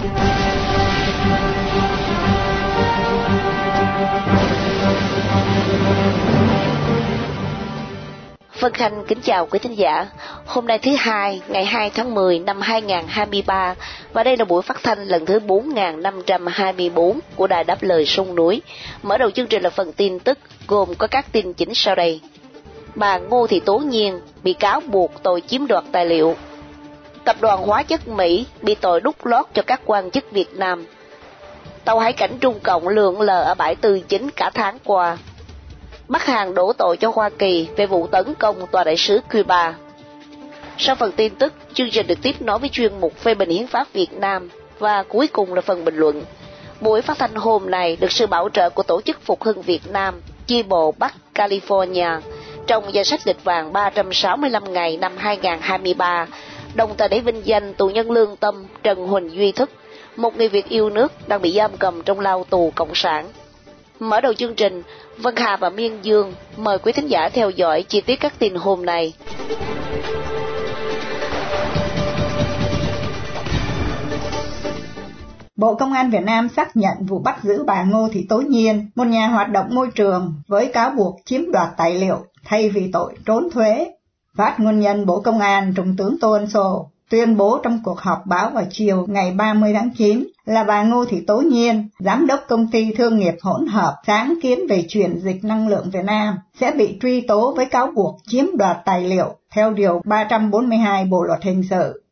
Vân Khanh kính chào quý thính giả. Hôm nay thứ hai, ngày 2 tháng 10 năm 2023 và đây là buổi phát thanh lần thứ 4524 của Đài Đáp Lời Sông Núi. Mở đầu chương trình là phần tin tức gồm có các tin chính sau đây. Bà Ngô Thị Tố Nhiên bị cáo buộc tội chiếm đoạt tài liệu. Tập đoàn hóa chất Mỹ bị tội đút lót cho các quan chức Việt Nam. Tàu hải cảnh Trung Cộng lượn lờ ở bãi tư chính cả tháng qua Bắc Hàn đổ tội cho Hoa Kỳ về vụ tấn công tòa đại sứ Cuba. Sau phần tin tức, chương trình được tiếp nối với chuyên mục phê bình hiến pháp Việt Nam và cuối cùng là phần bình luận. Buổi phát thanh hôm nay được sự bảo trợ của Tổ chức Phục hưng Việt Nam, chi bộ Bắc California, trong danh sách lịch vàng 365 ngày năm 2023, đồng thời để vinh danh tù nhân lương tâm Trần Huỳnh Duy Thức, một người Việt yêu nước đang bị giam cầm trong lao tù Cộng sản. Mở đầu chương trình, Vân Hà và Miên Dương mời quý thính giả theo dõi chi tiết các tin hôm nay. Bộ Công an Việt Nam xác nhận vụ bắt giữ bà Ngô Thị Tố Nhiên, một nhà hoạt động môi trường, với cáo buộc chiếm đoạt tài liệu thay vì tội trốn thuế. Phát ngôn nhân Bộ Công an Trung tướng Tô Ân Sô tuyên bố trong cuộc họp báo vào chiều ngày 30 tháng 9 là bà Ngô Thị Tố Nhiên, giám đốc công ty thương nghiệp hỗn hợp sáng kiến về chuyển dịch năng lượng Việt Nam, sẽ bị truy tố với cáo buộc chiếm đoạt tài liệu theo Điều 342 Bộ Luật Hình sự.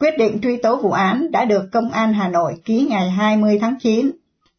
Quyết định truy tố vụ án đã được Công an Hà Nội ký ngày 20 tháng 9.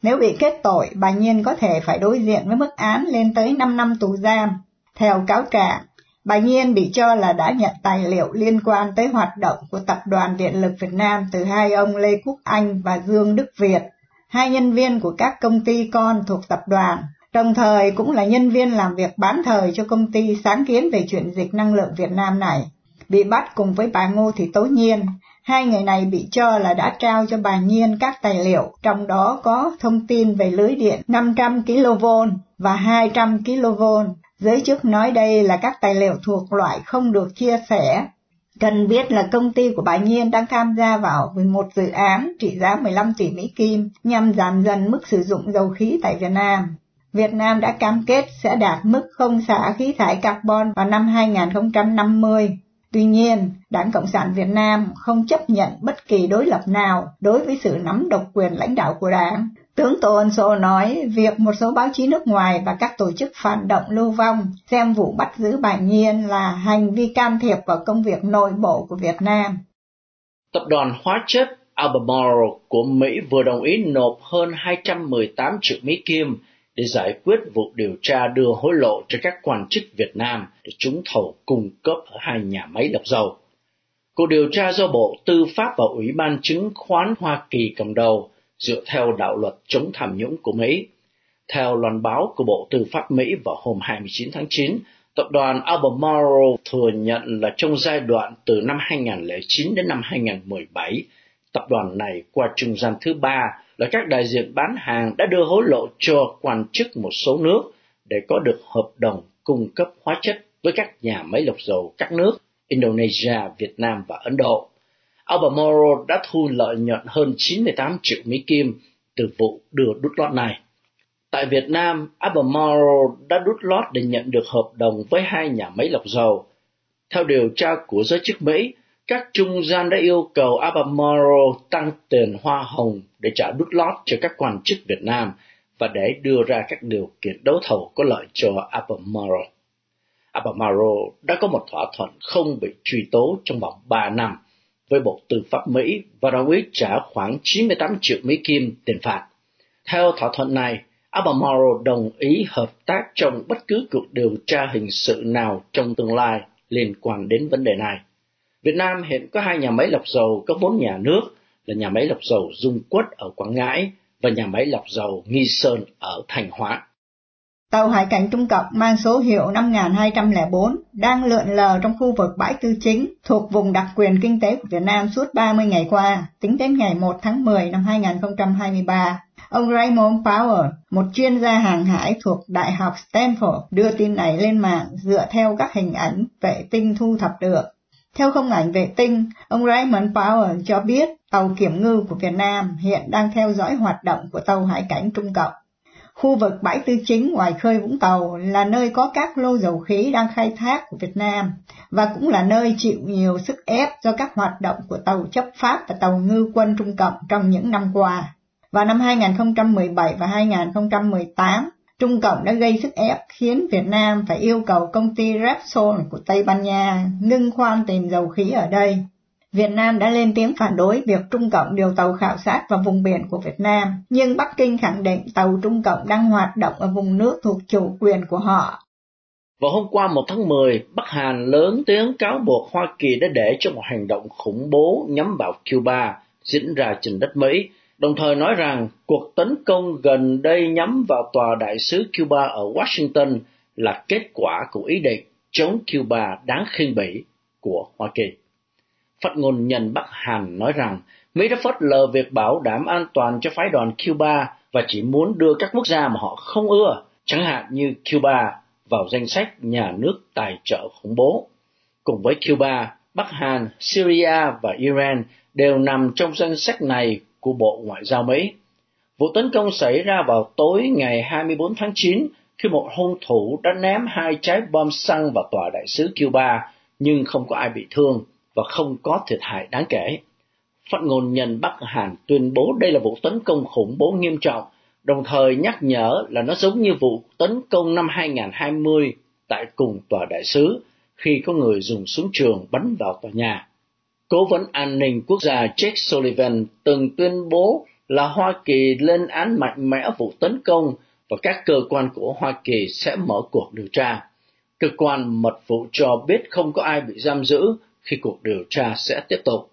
Nếu bị kết tội, bà Nhiên có thể phải đối diện với mức án lên tới 5 năm tù giam. Theo cáo trạng, Bà Nhiên bị cho là đã nhận tài liệu liên quan tới hoạt động của Tập đoàn Điện lực Việt Nam từ hai ông Lê Quốc Anh và Dương Đức Việt, hai nhân viên của các công ty con thuộc tập đoàn, đồng thời cũng là nhân viên làm việc bán thời cho công ty sáng kiến về chuyển dịch năng lượng Việt Nam này. Bị bắt cùng với bà Ngô Thị Tố Nhiên, hai người này bị cho là đã trao cho bà Nhiên các tài liệu, trong đó có thông tin về lưới điện 500 kV và 200 kV Giới chức nói đây là các tài liệu thuộc loại không được chia sẻ. Cần biết là công ty của bà Nhiên đang tham gia vào một dự án trị giá 15 tỷ Mỹ Kim nhằm giảm dần mức sử dụng dầu khí tại Việt Nam. Việt Nam đã cam kết sẽ đạt mức không xả khí thải carbon vào năm 2050. Tuy nhiên, Đảng Cộng sản Việt Nam không chấp nhận bất kỳ đối lập nào đối với sự nắm độc quyền lãnh đạo của Đảng Tướng Tô Ân Sô nói, việc một số báo chí nước ngoài và các tổ chức phản động lưu vong xem vụ bắt giữ bà Nhiên là hành vi can thiệp vào công việc nội bộ của Việt Nam. Tập đoàn hóa chất Albemarle của Mỹ vừa đồng ý nộp hơn 218 triệu Mỹ Kim để giải quyết vụ điều tra đưa hối lộ cho các quan chức Việt Nam để trúng thầu cung cấp ở hai nhà máy lọc dầu. Cuộc điều tra do Bộ Tư pháp và Ủy ban Chứng khoán Hoa Kỳ cầm đầu dựa theo đạo luật chống tham nhũng của Mỹ. Theo loan báo của Bộ Tư pháp Mỹ vào hôm 29 tháng 9, tập đoàn Albemarle thừa nhận là trong giai đoạn từ năm 2009 đến năm 2017, tập đoàn này qua trung gian thứ ba là các đại diện bán hàng đã đưa hối lộ cho quan chức một số nước để có được hợp đồng cung cấp hóa chất với các nhà máy lọc dầu các nước Indonesia, Việt Nam và Ấn Độ. Albemarle đã thu lợi nhuận hơn 98 triệu Mỹ Kim từ vụ đưa đút lót này. Tại Việt Nam, Albemarle đã đút lót để nhận được hợp đồng với hai nhà máy lọc dầu. Theo điều tra của giới chức Mỹ, các trung gian đã yêu cầu Albemarle tăng tiền hoa hồng để trả đút lót cho các quan chức Việt Nam và để đưa ra các điều kiện đấu thầu có lợi cho Albemarle. Albemarle đã có một thỏa thuận không bị truy tố trong vòng 3 năm với Bộ Tư pháp Mỹ và đồng ý trả khoảng 98 triệu Mỹ Kim tiền phạt. Theo thỏa thuận này, Albemarle đồng ý hợp tác trong bất cứ cuộc điều tra hình sự nào trong tương lai liên quan đến vấn đề này. Việt Nam hiện có hai nhà máy lọc dầu có vốn nhà nước là nhà máy lọc dầu Dung Quất ở Quảng Ngãi và nhà máy lọc dầu Nghi Sơn ở Thành Hóa. Tàu hải cảnh Trung Cộng mang số hiệu 5204 đang lượn lờ trong khu vực bãi tư chính thuộc vùng đặc quyền kinh tế của Việt Nam suốt 30 ngày qua, tính đến ngày 1 tháng 10 năm 2023. Ông Raymond Power, một chuyên gia hàng hải thuộc Đại học Stanford, đưa tin này lên mạng dựa theo các hình ảnh vệ tinh thu thập được. Theo không ảnh vệ tinh, ông Raymond Power cho biết tàu kiểm ngư của Việt Nam hiện đang theo dõi hoạt động của tàu hải cảnh Trung Cộng. Khu vực bãi tư chính ngoài khơi Vũng Tàu là nơi có các lô dầu khí đang khai thác của Việt Nam và cũng là nơi chịu nhiều sức ép do các hoạt động của tàu chấp pháp và tàu ngư quân Trung Cộng trong những năm qua. Vào năm 2017 và 2018, Trung Cộng đã gây sức ép khiến Việt Nam phải yêu cầu công ty Repsol của Tây Ban Nha ngưng khoan tìm dầu khí ở đây. Việt Nam đã lên tiếng phản đối việc Trung Cộng điều tàu khảo sát vào vùng biển của Việt Nam, nhưng Bắc Kinh khẳng định tàu Trung Cộng đang hoạt động ở vùng nước thuộc chủ quyền của họ. Vào hôm qua 1 tháng 10, Bắc Hàn lớn tiếng cáo buộc Hoa Kỳ đã để cho một hành động khủng bố nhắm vào Cuba diễn ra trên đất Mỹ, đồng thời nói rằng cuộc tấn công gần đây nhắm vào tòa đại sứ Cuba ở Washington là kết quả của ý định chống Cuba đáng khinh bỉ của Hoa Kỳ. Phát ngôn nhân Bắc Hàn nói rằng Mỹ đã phớt lờ việc bảo đảm an toàn cho phái đoàn Cuba và chỉ muốn đưa các quốc gia mà họ không ưa, chẳng hạn như Cuba, vào danh sách nhà nước tài trợ khủng bố. Cùng với Cuba, Bắc Hàn, Syria và Iran đều nằm trong danh sách này của Bộ Ngoại giao Mỹ. Vụ tấn công xảy ra vào tối ngày 24 tháng 9 khi một hung thủ đã ném hai trái bom xăng vào tòa đại sứ Cuba nhưng không có ai bị thương và không có thiệt hại đáng kể. Phát ngôn nhân Bắc Hàn tuyên bố đây là vụ tấn công khủng bố nghiêm trọng, đồng thời nhắc nhở là nó giống như vụ tấn công năm 2020 tại cùng tòa đại sứ khi có người dùng súng trường bắn vào tòa nhà. Cố vấn an ninh quốc gia Jake Sullivan từng tuyên bố là Hoa Kỳ lên án mạnh mẽ vụ tấn công và các cơ quan của Hoa Kỳ sẽ mở cuộc điều tra. Cơ quan mật vụ cho biết không có ai bị giam giữ khi cuộc điều tra sẽ tiếp tục.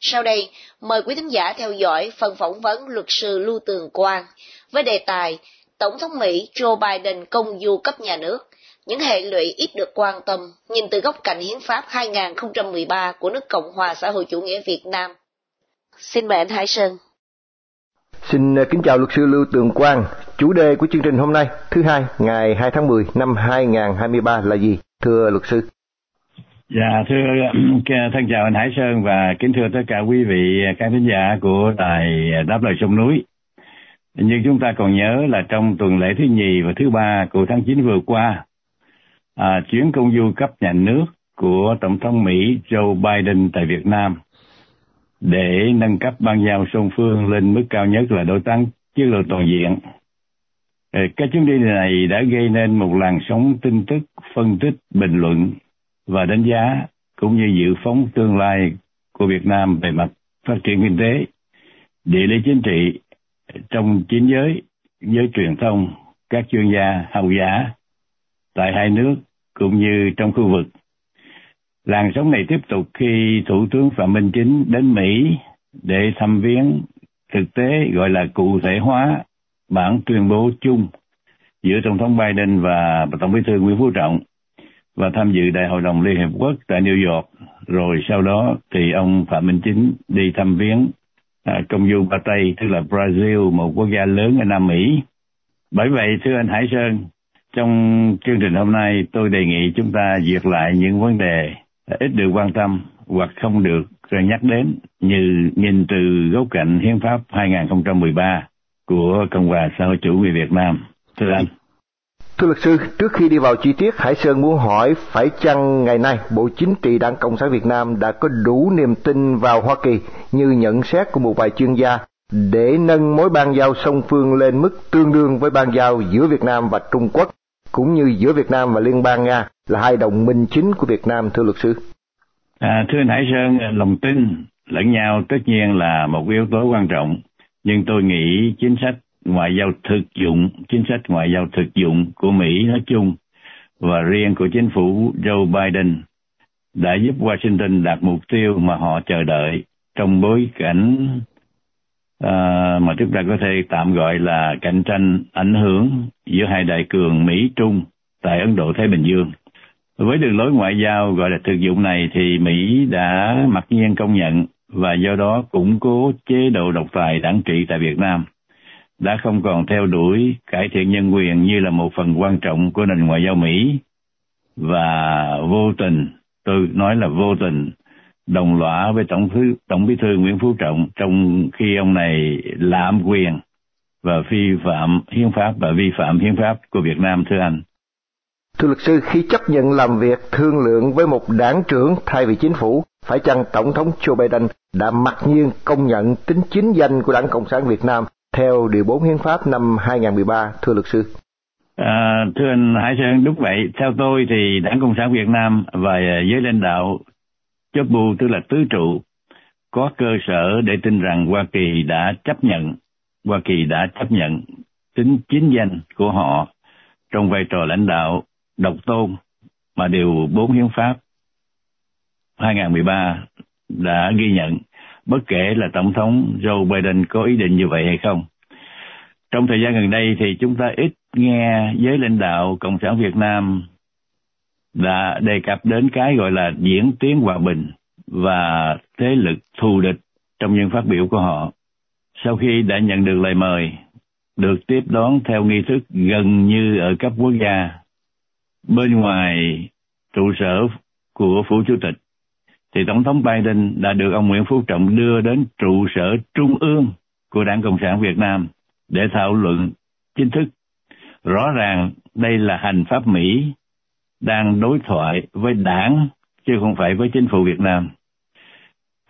Sau đây, mời quý thính giả theo dõi phần phỏng vấn luật sư Lưu Tường Quang với đề tài Tổng thống Mỹ Joe Biden công du cấp nhà nước, những hệ lụy ít được quan tâm nhìn từ góc cạnh hiến pháp 2013 của nước Cộng hòa xã hội chủ nghĩa Việt Nam. Xin mời anh Hải Sơn. Xin ờ, kính chào luật sư Lưu Tường Quang. Chủ đề của chương trình hôm nay, thứ hai, ngày 2 tháng 10 năm 2023 là gì? Thưa luật sư. Dạ thưa thân chào anh Hải Sơn và kính thưa tất cả quý vị các thính giả của đài Đáp lời sông núi. Như chúng ta còn nhớ là trong tuần lễ thứ nhì và thứ ba của tháng 9 vừa qua, à, chuyến công du cấp nhà nước của Tổng thống Mỹ Joe Biden tại Việt Nam để nâng cấp ban giao song phương lên mức cao nhất là đối tác chiến lược toàn diện. Ờ, cái chuyến đi này đã gây nên một làn sóng tin tức, phân tích, bình luận và đánh giá cũng như dự phóng tương lai của Việt Nam về mặt phát triển kinh tế, địa lý chính trị trong chính giới, giới truyền thông, các chuyên gia hậu giả tại hai nước cũng như trong khu vực. Làn sóng này tiếp tục khi Thủ tướng Phạm Minh Chính đến Mỹ để thăm viếng thực tế gọi là cụ thể hóa bản tuyên bố chung giữa Tổng thống Biden và Tổng bí thư Nguyễn Phú Trọng và tham dự Đại hội đồng Liên Hiệp Quốc tại New York. Rồi sau đó thì ông Phạm Minh Chính đi thăm viếng à, công du Ba Tây, tức là Brazil, một quốc gia lớn ở Nam Mỹ. Bởi vậy, thưa anh Hải Sơn, trong chương trình hôm nay tôi đề nghị chúng ta duyệt lại những vấn đề ít được quan tâm hoặc không được nhắc đến như nhìn từ góc cạnh Hiến pháp 2013 của Cộng hòa xã hội chủ nghĩa Việt Nam. Thưa anh. Thưa luật sư, trước khi đi vào chi tiết, Hải Sơn muốn hỏi phải chăng ngày nay Bộ Chính trị Đảng Cộng sản Việt Nam đã có đủ niềm tin vào Hoa Kỳ như nhận xét của một vài chuyên gia để nâng mối ban giao song phương lên mức tương đương với ban giao giữa Việt Nam và Trung Quốc, cũng như giữa Việt Nam và Liên bang Nga là hai đồng minh chính của Việt Nam, thưa luật sư? À, thưa anh Hải Sơn, lòng tin lẫn nhau tất nhiên là một yếu tố quan trọng, nhưng tôi nghĩ chính sách ngoại giao thực dụng, chính sách ngoại giao thực dụng của Mỹ nói chung và riêng của chính phủ Joe Biden đã giúp Washington đạt mục tiêu mà họ chờ đợi trong bối cảnh uh, mà chúng ta có thể tạm gọi là cạnh tranh ảnh hưởng giữa hai đại cường Mỹ Trung tại Ấn Độ Thái Bình Dương. Với đường lối ngoại giao gọi là thực dụng này thì Mỹ đã mặc nhiên công nhận và do đó củng cố chế độ độc tài đảng trị tại Việt Nam đã không còn theo đuổi cải thiện nhân quyền như là một phần quan trọng của nền ngoại giao Mỹ và vô tình, tôi nói là vô tình, đồng lõa với Tổng, thư, Tổng bí thư Nguyễn Phú Trọng trong khi ông này lạm quyền và vi phạm hiến pháp và vi phạm hiến pháp của Việt Nam thưa anh. Thưa luật sư, khi chấp nhận làm việc thương lượng với một đảng trưởng thay vì chính phủ, phải chăng Tổng thống Joe Biden đã mặc nhiên công nhận tính chính danh của Đảng Cộng sản Việt Nam theo Điều 4 Hiến pháp năm 2013, thưa luật sư? À, thưa anh Hải Sơn, đúng vậy. Theo tôi thì Đảng Cộng sản Việt Nam và giới lãnh đạo chốt bu tức là tứ trụ có cơ sở để tin rằng Hoa Kỳ đã chấp nhận Hoa Kỳ đã chấp nhận tính chính danh của họ trong vai trò lãnh đạo độc tôn mà điều 4 hiến pháp 2013 đã ghi nhận bất kể là Tổng thống Joe Biden có ý định như vậy hay không. Trong thời gian gần đây thì chúng ta ít nghe giới lãnh đạo Cộng sản Việt Nam đã đề cập đến cái gọi là diễn tiến hòa bình và thế lực thù địch trong những phát biểu của họ. Sau khi đã nhận được lời mời, được tiếp đón theo nghi thức gần như ở cấp quốc gia, bên ngoài trụ sở của phủ chủ tịch, thì Tổng thống Biden đã được ông Nguyễn Phú Trọng đưa đến trụ sở trung ương của Đảng Cộng sản Việt Nam để thảo luận chính thức. Rõ ràng đây là hành pháp Mỹ đang đối thoại với đảng chứ không phải với chính phủ Việt Nam.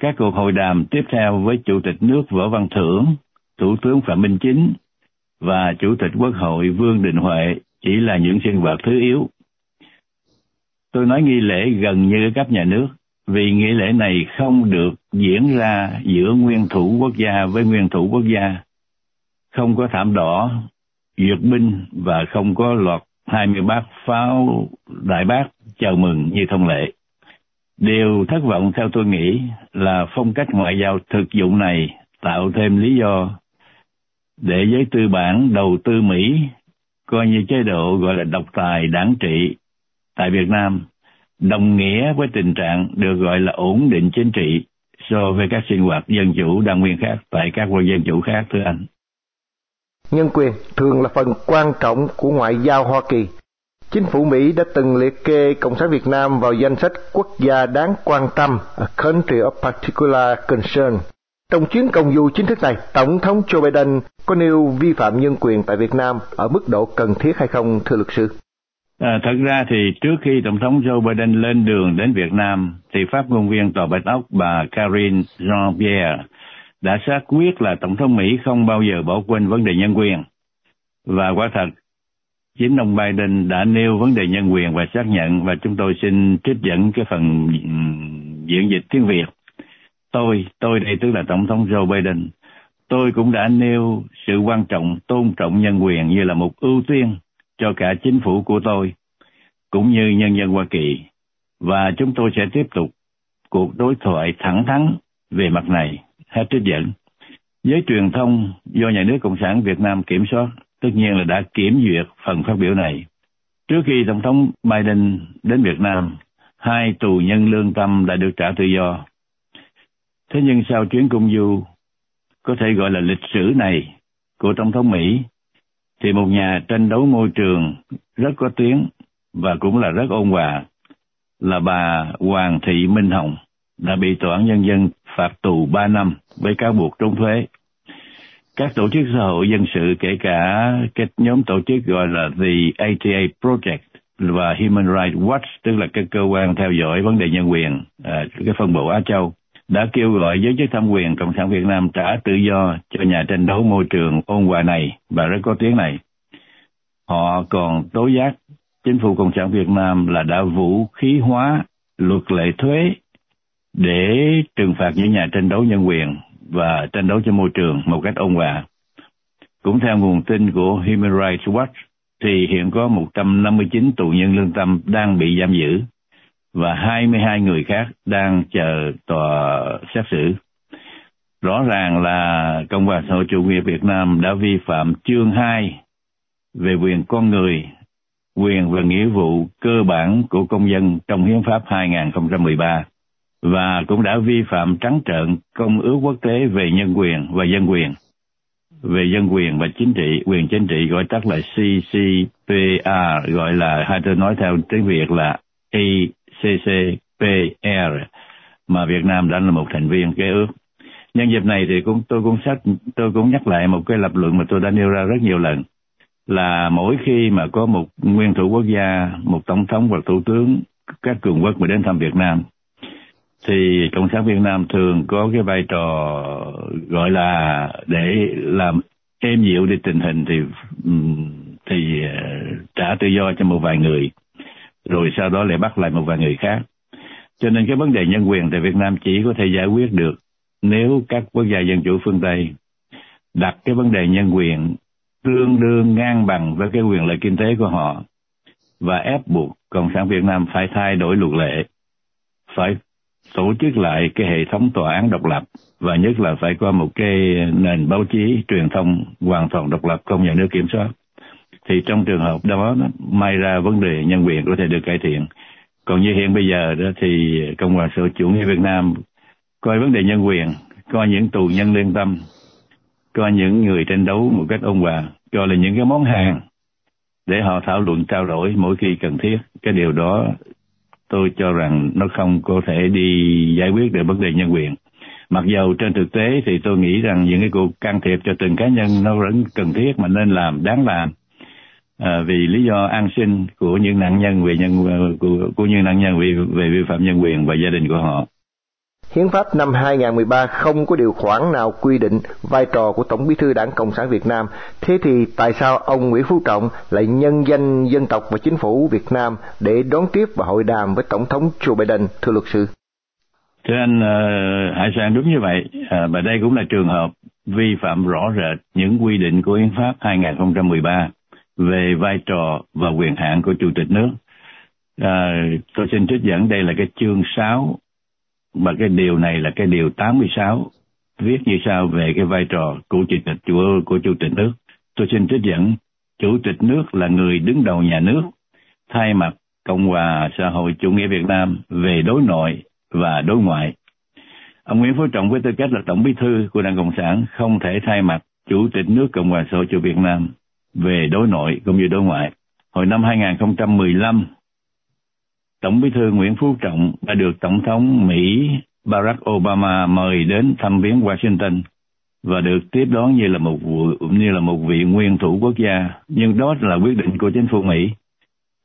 Các cuộc hội đàm tiếp theo với Chủ tịch nước Võ Văn Thưởng, Thủ tướng Phạm Minh Chính và Chủ tịch Quốc hội Vương Đình Huệ chỉ là những sinh vật thứ yếu. Tôi nói nghi lễ gần như cấp nhà nước vì nghi lễ này không được diễn ra giữa nguyên thủ quốc gia với nguyên thủ quốc gia, không có thảm đỏ, duyệt binh và không có loạt 20 bát pháo đại bác chào mừng như thông lệ. Điều thất vọng theo tôi nghĩ là phong cách ngoại giao thực dụng này tạo thêm lý do để giới tư bản đầu tư Mỹ coi như chế độ gọi là độc tài đảng trị tại Việt Nam đồng nghĩa với tình trạng được gọi là ổn định chính trị so với các sinh hoạt dân chủ đa nguyên khác tại các quốc dân chủ khác thưa anh. Nhân quyền thường là phần quan trọng của ngoại giao Hoa Kỳ. Chính phủ Mỹ đã từng liệt kê Cộng sản Việt Nam vào danh sách quốc gia đáng quan tâm, a country of particular concern. Trong chuyến công du chính thức này, Tổng thống Joe Biden có nêu vi phạm nhân quyền tại Việt Nam ở mức độ cần thiết hay không, thưa luật sư? À, thật ra thì trước khi Tổng thống Joe Biden lên đường đến Việt Nam, thì phát ngôn viên Tòa Bạch Ốc bà Karine Jean-Pierre đã xác quyết là Tổng thống Mỹ không bao giờ bỏ quên vấn đề nhân quyền. Và quả thật, chính ông Biden đã nêu vấn đề nhân quyền và xác nhận và chúng tôi xin trích dẫn cái phần diễn dịch tiếng Việt. Tôi, tôi đây tức là Tổng thống Joe Biden, tôi cũng đã nêu sự quan trọng tôn trọng nhân quyền như là một ưu tiên cho cả chính phủ của tôi, cũng như nhân dân Hoa Kỳ, và chúng tôi sẽ tiếp tục cuộc đối thoại thẳng thắn về mặt này, hết trích dẫn. Với truyền thông do Nhà nước Cộng sản Việt Nam kiểm soát, tất nhiên là đã kiểm duyệt phần phát biểu này. Trước khi Tổng thống Biden đến Việt Nam, hai tù nhân lương tâm đã được trả tự do. Thế nhưng sau chuyến công du, có thể gọi là lịch sử này của Tổng thống Mỹ, thì một nhà tranh đấu môi trường rất có tiếng và cũng là rất ôn hòa là bà Hoàng Thị Minh Hồng đã bị Tòa án Nhân dân phạt tù 3 năm với cáo buộc trốn thuế. Các tổ chức xã hội dân sự kể cả cái nhóm tổ chức gọi là The ATA Project và Human Rights Watch tức là cái cơ quan theo dõi vấn đề nhân quyền à, cái phân bộ Á Châu đã kêu gọi giới chức thẩm quyền Cộng sản Việt Nam trả tự do cho nhà tranh đấu môi trường ôn hòa này và rất có tiếng này. Họ còn tố giác chính phủ Cộng sản Việt Nam là đã vũ khí hóa luật lệ thuế để trừng phạt những nhà tranh đấu nhân quyền và tranh đấu cho môi trường một cách ôn hòa. Cũng theo nguồn tin của Human Rights Watch, thì hiện có 159 tù nhân lương tâm đang bị giam giữ và 22 người khác đang chờ tòa xét xử. Rõ ràng là Cộng hòa xã hội chủ nghĩa Việt Nam đã vi phạm chương 2 về quyền con người, quyền và nghĩa vụ cơ bản của công dân trong Hiến pháp 2013 và cũng đã vi phạm trắng trợn Công ước quốc tế về nhân quyền và dân quyền về dân quyền và chính trị, quyền chính trị gọi tắt là CCPR, gọi là hay tôi nói theo tiếng Việt là CCPR mà Việt Nam đã là một thành viên cái ước. Nhân dịp này thì cũng tôi cũng sách tôi cũng nhắc lại một cái lập luận mà tôi đã nêu ra rất nhiều lần. Là mỗi khi mà có một nguyên thủ quốc gia, một tổng thống hoặc thủ tướng các cường quốc mà đến thăm Việt Nam thì cộng sản Việt Nam thường có cái vai trò gọi là để làm êm dịu đi tình hình thì thì ờ, trả tự do cho một vài người rồi sau đó lại bắt lại một vài người khác. Cho nên cái vấn đề nhân quyền tại Việt Nam chỉ có thể giải quyết được nếu các quốc gia dân chủ phương Tây đặt cái vấn đề nhân quyền tương đương ngang bằng với cái quyền lợi kinh tế của họ và ép buộc cộng sản Việt Nam phải thay đổi luật lệ, phải tổ chức lại cái hệ thống tòa án độc lập và nhất là phải có một cái nền báo chí truyền thông hoàn toàn độc lập không nhà nước kiểm soát thì trong trường hợp đó, may ra vấn đề nhân quyền có thể được cải thiện. Còn như hiện bây giờ đó, thì cộng hòa xã hội chủ nghĩa việt nam coi vấn đề nhân quyền, coi những tù nhân lương tâm, coi những người tranh đấu một cách ôn hòa, coi là những cái món hàng để họ thảo luận trao đổi mỗi khi cần thiết. Cái điều đó tôi cho rằng nó không có thể đi giải quyết được vấn đề nhân quyền. Mặc dầu trên thực tế thì tôi nghĩ rằng những cái cuộc can thiệp cho từng cá nhân nó vẫn cần thiết mà nên làm, đáng làm à, vì lý do an sinh của những nạn nhân về nhân của, của những nạn nhân về, về vi phạm nhân quyền và gia đình của họ Hiến pháp năm 2013 không có điều khoản nào quy định vai trò của Tổng bí thư Đảng Cộng sản Việt Nam. Thế thì tại sao ông Nguyễn Phú Trọng lại nhân danh dân tộc và chính phủ Việt Nam để đón tiếp và hội đàm với Tổng thống Joe Biden, thưa luật sư? Thưa anh uh, Hải Sang đúng như vậy, uh, và đây cũng là trường hợp vi phạm rõ rệt những quy định của Hiến pháp 2013 về vai trò và quyền hạn của Chủ tịch nước. À, tôi xin trích dẫn đây là cái chương 6 và cái điều này là cái điều 86 viết như sau về cái vai trò của chủ tịch của, của chủ tịch nước. Tôi xin trích dẫn chủ tịch nước là người đứng đầu nhà nước thay mặt Cộng hòa xã hội chủ nghĩa Việt Nam về đối nội và đối ngoại. Ông Nguyễn Phú Trọng với tư cách là Tổng bí thư của Đảng Cộng sản không thể thay mặt Chủ tịch nước Cộng hòa xã hội chủ Việt Nam về đối nội cũng như đối ngoại. Hồi năm 2015, Tổng bí thư Nguyễn Phú Trọng đã được Tổng thống Mỹ Barack Obama mời đến thăm viếng Washington và được tiếp đón như là một như là một vị nguyên thủ quốc gia nhưng đó là quyết định của chính phủ Mỹ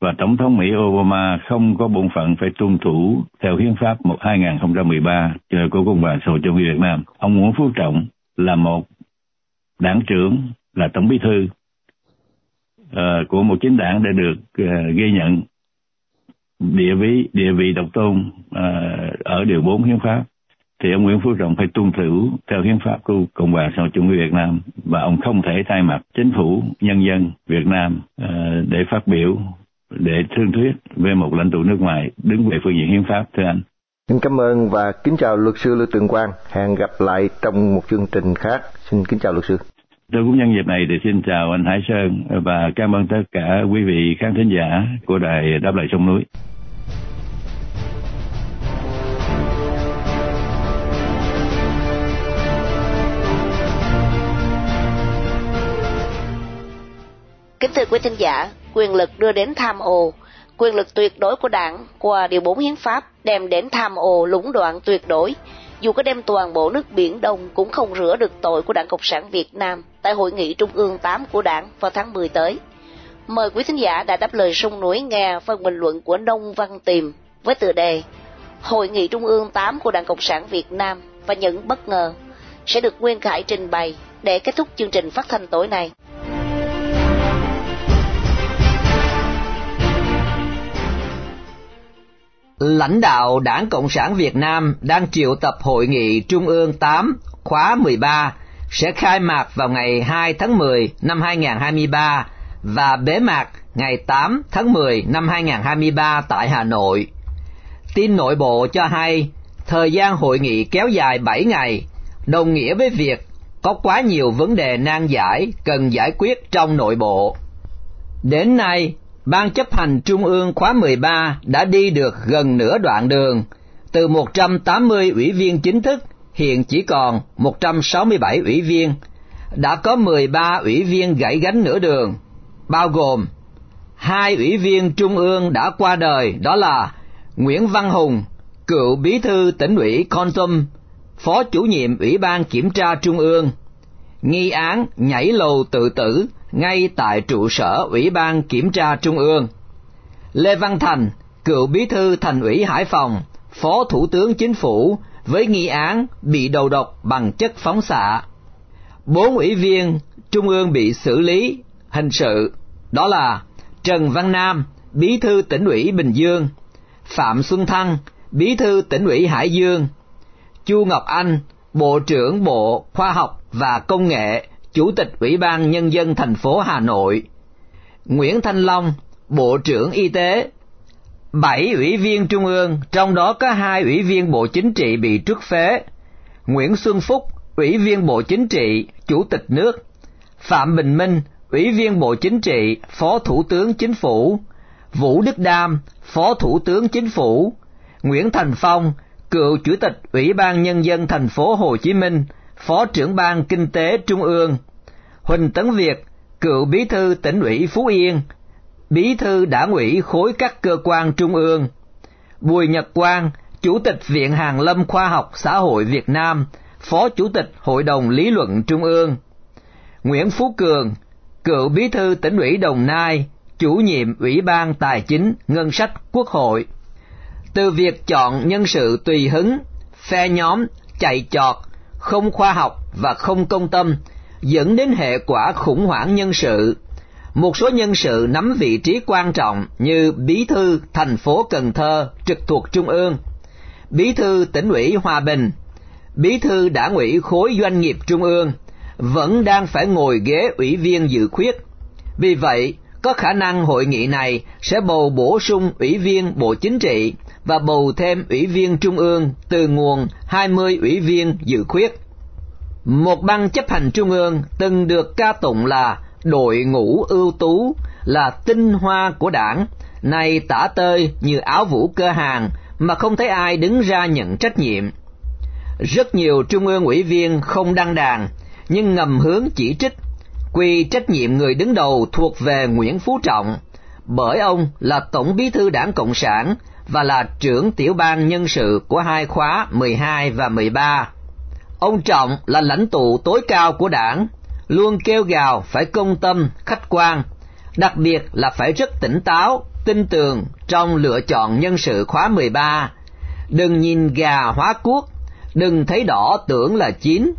và tổng thống Mỹ Obama không có bổn phận phải tuân thủ theo hiến pháp 2013 của Cộng hòa xã hội chủ nghĩa Việt Nam. Ông Nguyễn Phú Trọng là một đảng trưởng là tổng bí thư uh, của một chính đảng để được uh, ghi nhận địa vị địa vị độc tôn uh, ở điều 4 hiến pháp thì ông Nguyễn Phú Trọng phải tuân thủ theo hiến pháp của Cộng hòa xã hội chủ nghĩa Việt Nam và ông không thể thay mặt chính phủ nhân dân Việt Nam uh, để phát biểu để thương thuyết về một lãnh tụ nước ngoài đứng về phương diện hiến pháp thưa anh. Xin cảm ơn và kính chào luật sư Lưu Tường Quang. Hẹn gặp lại trong một chương trình khác. Xin kính chào luật sư. Tôi cũng nhân dịp này để xin chào anh Hải Sơn và cảm ơn tất cả quý vị khán thính giả của đài Đáp Lời Sông Núi. Kính thưa quý thính giả, quyền lực đưa đến tham ô, quyền lực tuyệt đối của đảng qua điều 4 hiến pháp đem đến tham ô lũng đoạn tuyệt đối. Dù có đem toàn bộ nước Biển Đông cũng không rửa được tội của Đảng Cộng sản Việt Nam tại Hội nghị Trung ương 8 của đảng vào tháng 10 tới. Mời quý thính giả đã đáp lời sung núi nghe phần bình luận của Nông Văn Tiềm với tựa đề Hội nghị Trung ương 8 của Đảng Cộng sản Việt Nam và những bất ngờ sẽ được Nguyên Khải trình bày để kết thúc chương trình phát thanh tối nay. Lãnh đạo Đảng Cộng sản Việt Nam đang triệu tập Hội nghị Trung ương 8 khóa 13 sẽ khai mạc vào ngày 2 tháng 10 năm 2023 và bế mạc ngày 8 tháng 10 năm 2023 tại Hà Nội. Tin nội bộ cho hay, thời gian hội nghị kéo dài 7 ngày, đồng nghĩa với việc có quá nhiều vấn đề nan giải cần giải quyết trong nội bộ. Đến nay, Ban chấp hành Trung ương khóa 13 đã đi được gần nửa đoạn đường, từ 180 ủy viên chính thức hiện chỉ còn 167 ủy viên, đã có 13 ủy viên gãy gánh nửa đường, bao gồm hai ủy viên Trung ương đã qua đời đó là Nguyễn Văn Hùng, cựu bí thư tỉnh ủy Con Tum, phó chủ nhiệm Ủy ban Kiểm tra Trung ương, nghi án nhảy lầu tự tử ngay tại trụ sở Ủy ban Kiểm tra Trung ương. Lê Văn Thành, cựu bí thư thành ủy Hải Phòng, phó thủ tướng chính phủ với nghi án bị đầu độc bằng chất phóng xạ. Bốn ủy viên Trung ương bị xử lý hình sự, đó là Trần Văn Nam, bí thư tỉnh ủy Bình Dương, Phạm Xuân Thăng, bí thư tỉnh ủy Hải Dương, Chu Ngọc Anh, Bộ trưởng Bộ Khoa học và Công nghệ, Chủ tịch Ủy ban Nhân dân thành phố Hà Nội, Nguyễn Thanh Long, Bộ trưởng Y tế, bảy ủy viên trung ương, trong đó có hai ủy viên Bộ Chính trị bị truất phế, Nguyễn Xuân Phúc, Ủy viên Bộ Chính trị, Chủ tịch nước, Phạm Bình Minh, Ủy viên Bộ Chính trị, Phó Thủ tướng Chính phủ, Vũ Đức Đam, Phó Thủ tướng Chính phủ, Nguyễn Thành Phong, cựu Chủ tịch Ủy ban Nhân dân thành phố Hồ Chí Minh, Phó trưởng ban Kinh tế Trung ương, Huỳnh Tấn Việt, cựu bí thư tỉnh ủy Phú Yên, bí thư đảng ủy khối các cơ quan trung ương, Bùi Nhật Quang, Chủ tịch Viện Hàn Lâm Khoa học Xã hội Việt Nam, Phó Chủ tịch Hội đồng Lý luận Trung ương, Nguyễn Phú Cường, cựu bí thư tỉnh ủy Đồng Nai, chủ nhiệm Ủy ban Tài chính Ngân sách Quốc hội. Từ việc chọn nhân sự tùy hứng, phe nhóm, chạy chọt, không khoa học và không công tâm, dẫn đến hệ quả khủng hoảng nhân sự. Một số nhân sự nắm vị trí quan trọng như bí thư thành phố Cần Thơ trực thuộc Trung ương, bí thư tỉnh ủy Hòa Bình, bí thư đảng ủy khối doanh nghiệp Trung ương, vẫn đang phải ngồi ghế ủy viên dự khuyết. Vì vậy, có khả năng hội nghị này sẽ bầu bổ sung ủy viên Bộ Chính trị và bầu thêm ủy viên Trung ương từ nguồn 20 ủy viên dự khuyết. Một ban chấp hành Trung ương từng được ca tụng là đội ngũ ưu tú, là tinh hoa của đảng, nay tả tơi như áo vũ cơ hàng mà không thấy ai đứng ra nhận trách nhiệm. Rất nhiều trung ương ủy viên không đăng đàn, nhưng ngầm hướng chỉ trích, quy trách nhiệm người đứng đầu thuộc về Nguyễn Phú Trọng, bởi ông là Tổng bí thư đảng Cộng sản và là trưởng tiểu ban nhân sự của hai khóa 12 và 13. Ông Trọng là lãnh tụ tối cao của đảng, luôn kêu gào phải công tâm, khách quan, đặc biệt là phải rất tỉnh táo, tin tưởng trong lựa chọn nhân sự khóa 13. Đừng nhìn gà hóa cuốc, đừng thấy đỏ tưởng là chín,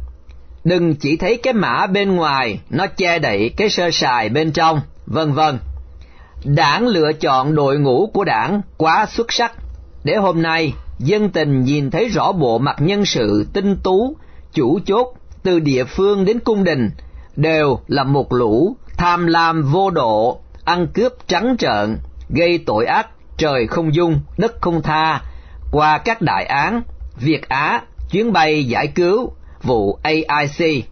đừng chỉ thấy cái mã bên ngoài nó che đậy cái sơ sài bên trong, vân vân. Đảng lựa chọn đội ngũ của đảng quá xuất sắc, để hôm nay dân tình nhìn thấy rõ bộ mặt nhân sự tinh tú, chủ chốt từ địa phương đến cung đình đều là một lũ tham lam vô độ, ăn cướp trắng trợn, gây tội ác trời không dung, đất không tha, qua các đại án, Việt Á, chuyến bay giải cứu, vụ AIC.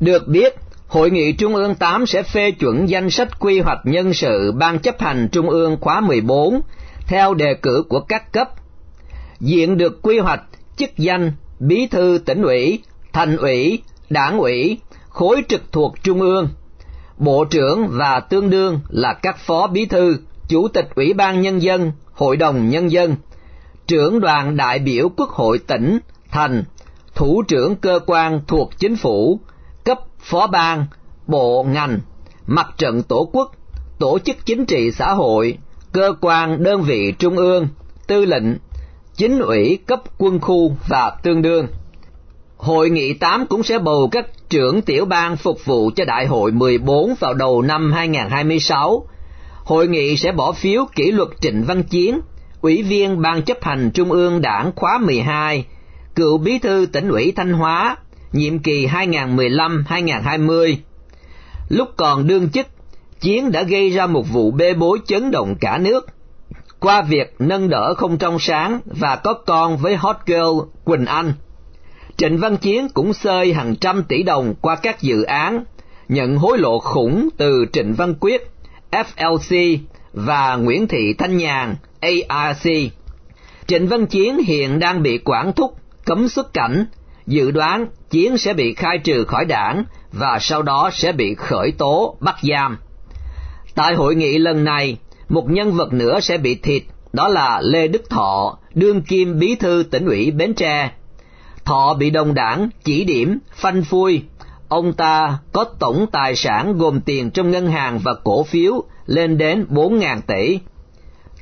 Được biết, Hội nghị Trung ương 8 sẽ phê chuẩn danh sách quy hoạch nhân sự Ban chấp hành Trung ương khóa 14 theo đề cử của các cấp. Diện được quy hoạch chức danh bí thư tỉnh ủy, thành ủy, đảng ủy, khối trực thuộc Trung ương, bộ trưởng và tương đương là các phó bí thư, chủ tịch ủy ban nhân dân, hội đồng nhân dân, trưởng đoàn đại biểu quốc hội tỉnh, thành, thủ trưởng cơ quan thuộc chính phủ, cấp phó ban, bộ ngành, mặt trận tổ quốc, tổ chức chính trị xã hội, cơ quan đơn vị trung ương, tư lệnh, chính ủy cấp quân khu và tương đương. Hội nghị 8 cũng sẽ bầu các trưởng tiểu bang phục vụ cho đại hội 14 vào đầu năm 2026. Hội nghị sẽ bỏ phiếu kỷ luật Trịnh Văn Chiến, Ủy viên Ban chấp hành Trung ương Đảng khóa 12, cựu bí thư tỉnh ủy Thanh Hóa, nhiệm kỳ 2015-2020. Lúc còn đương chức, Chiến đã gây ra một vụ bê bối chấn động cả nước qua việc nâng đỡ không trong sáng và có con với hot girl Quỳnh Anh. Trịnh Văn Chiến cũng xơi hàng trăm tỷ đồng qua các dự án, nhận hối lộ khủng từ Trịnh Văn Quyết, FLC và Nguyễn Thị Thanh Nhàn, ARC. Trịnh Văn Chiến hiện đang bị quản thúc, cấm xuất cảnh, dự đoán Chiến sẽ bị khai trừ khỏi đảng và sau đó sẽ bị khởi tố bắt giam. Tại hội nghị lần này, một nhân vật nữa sẽ bị thịt, đó là Lê Đức Thọ, đương kim bí thư tỉnh ủy Bến Tre. Thọ bị đồng đảng chỉ điểm, phanh phui. Ông ta có tổng tài sản gồm tiền trong ngân hàng và cổ phiếu lên đến 4.000 tỷ.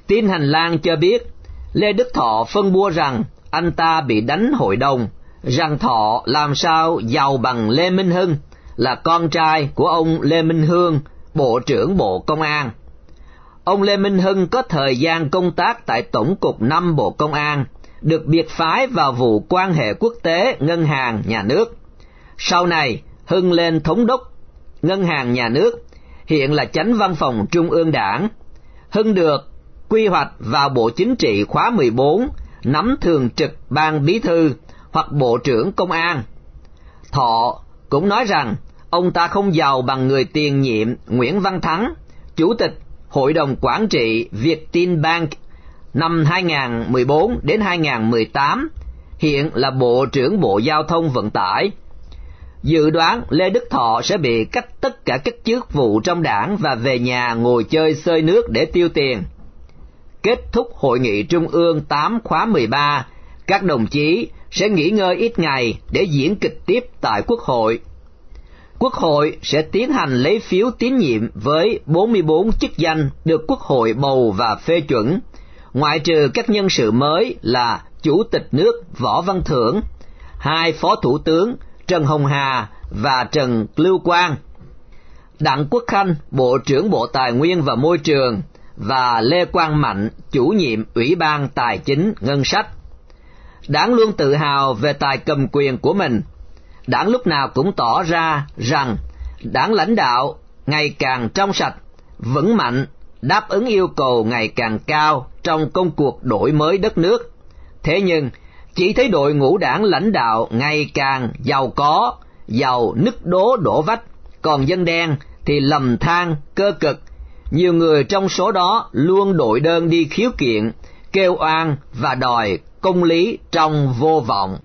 Tin hành lang cho biết, Lê Đức Thọ phân bua rằng anh ta bị đánh hội đồng, rằng Thọ làm sao giàu bằng Lê Minh Hưng, là con trai của ông Lê Minh Hương, Bộ trưởng Bộ Công an. Ông Lê Minh Hưng có thời gian công tác tại Tổng cục 5 Bộ Công an, được biệt phái vào vụ quan hệ quốc tế ngân hàng nhà nước. Sau này, Hưng lên thống đốc ngân hàng nhà nước, hiện là chánh văn phòng Trung ương Đảng. Hưng được quy hoạch vào Bộ Chính trị khóa 14, nắm thường trực ban bí thư hoặc Bộ trưởng Công an. Thọ cũng nói rằng ông ta không giàu bằng người tiền nhiệm Nguyễn Văn Thắng, Chủ tịch Hội đồng Quản trị Vietinbank năm 2014 đến 2018, hiện là Bộ trưởng Bộ Giao thông Vận tải. Dự đoán Lê Đức Thọ sẽ bị cách tất cả các chức vụ trong đảng và về nhà ngồi chơi sơi nước để tiêu tiền. Kết thúc Hội nghị Trung ương 8 khóa 13, các đồng chí sẽ nghỉ ngơi ít ngày để diễn kịch tiếp tại Quốc hội. Quốc hội sẽ tiến hành lấy phiếu tín nhiệm với 44 chức danh được Quốc hội bầu và phê chuẩn, ngoại trừ các nhân sự mới là Chủ tịch nước Võ Văn Thưởng, hai Phó Thủ tướng Trần Hồng Hà và Trần Lưu Quang, Đặng Quốc Khanh, Bộ trưởng Bộ Tài nguyên và Môi trường, và Lê Quang Mạnh, chủ nhiệm Ủy ban Tài chính Ngân sách. Đảng luôn tự hào về tài cầm quyền của mình. Đảng lúc nào cũng tỏ ra rằng đảng lãnh đạo ngày càng trong sạch, vững mạnh, đáp ứng yêu cầu ngày càng cao trong công cuộc đổi mới đất nước. Thế nhưng, chỉ thấy đội ngũ đảng lãnh đạo ngày càng giàu có, giàu nứt đố đổ vách, còn dân đen thì lầm than, cơ cực. Nhiều người trong số đó luôn đội đơn đi khiếu kiện, kêu oan và đòi công lý trong vô vọng.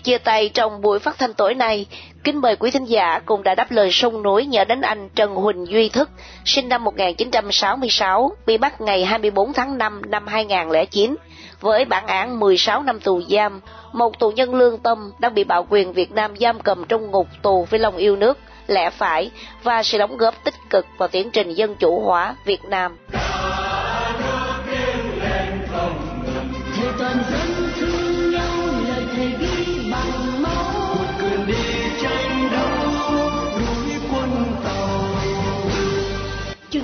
Chia tay trong buổi phát thanh tối nay, kính mời quý thính giả cùng đã đáp lời sông núi nhớ đến anh Trần Huỳnh Duy Thức, sinh năm 1966, bị bắt ngày 24 tháng 5 năm 2009, với bản án 16 năm tù giam, một tù nhân lương tâm đang bị bạo quyền Việt Nam giam cầm trong ngục tù với lòng yêu nước, lẽ phải và sự đóng góp tích cực vào tiến trình dân chủ hóa Việt Nam. Cả nước lên không ngừng,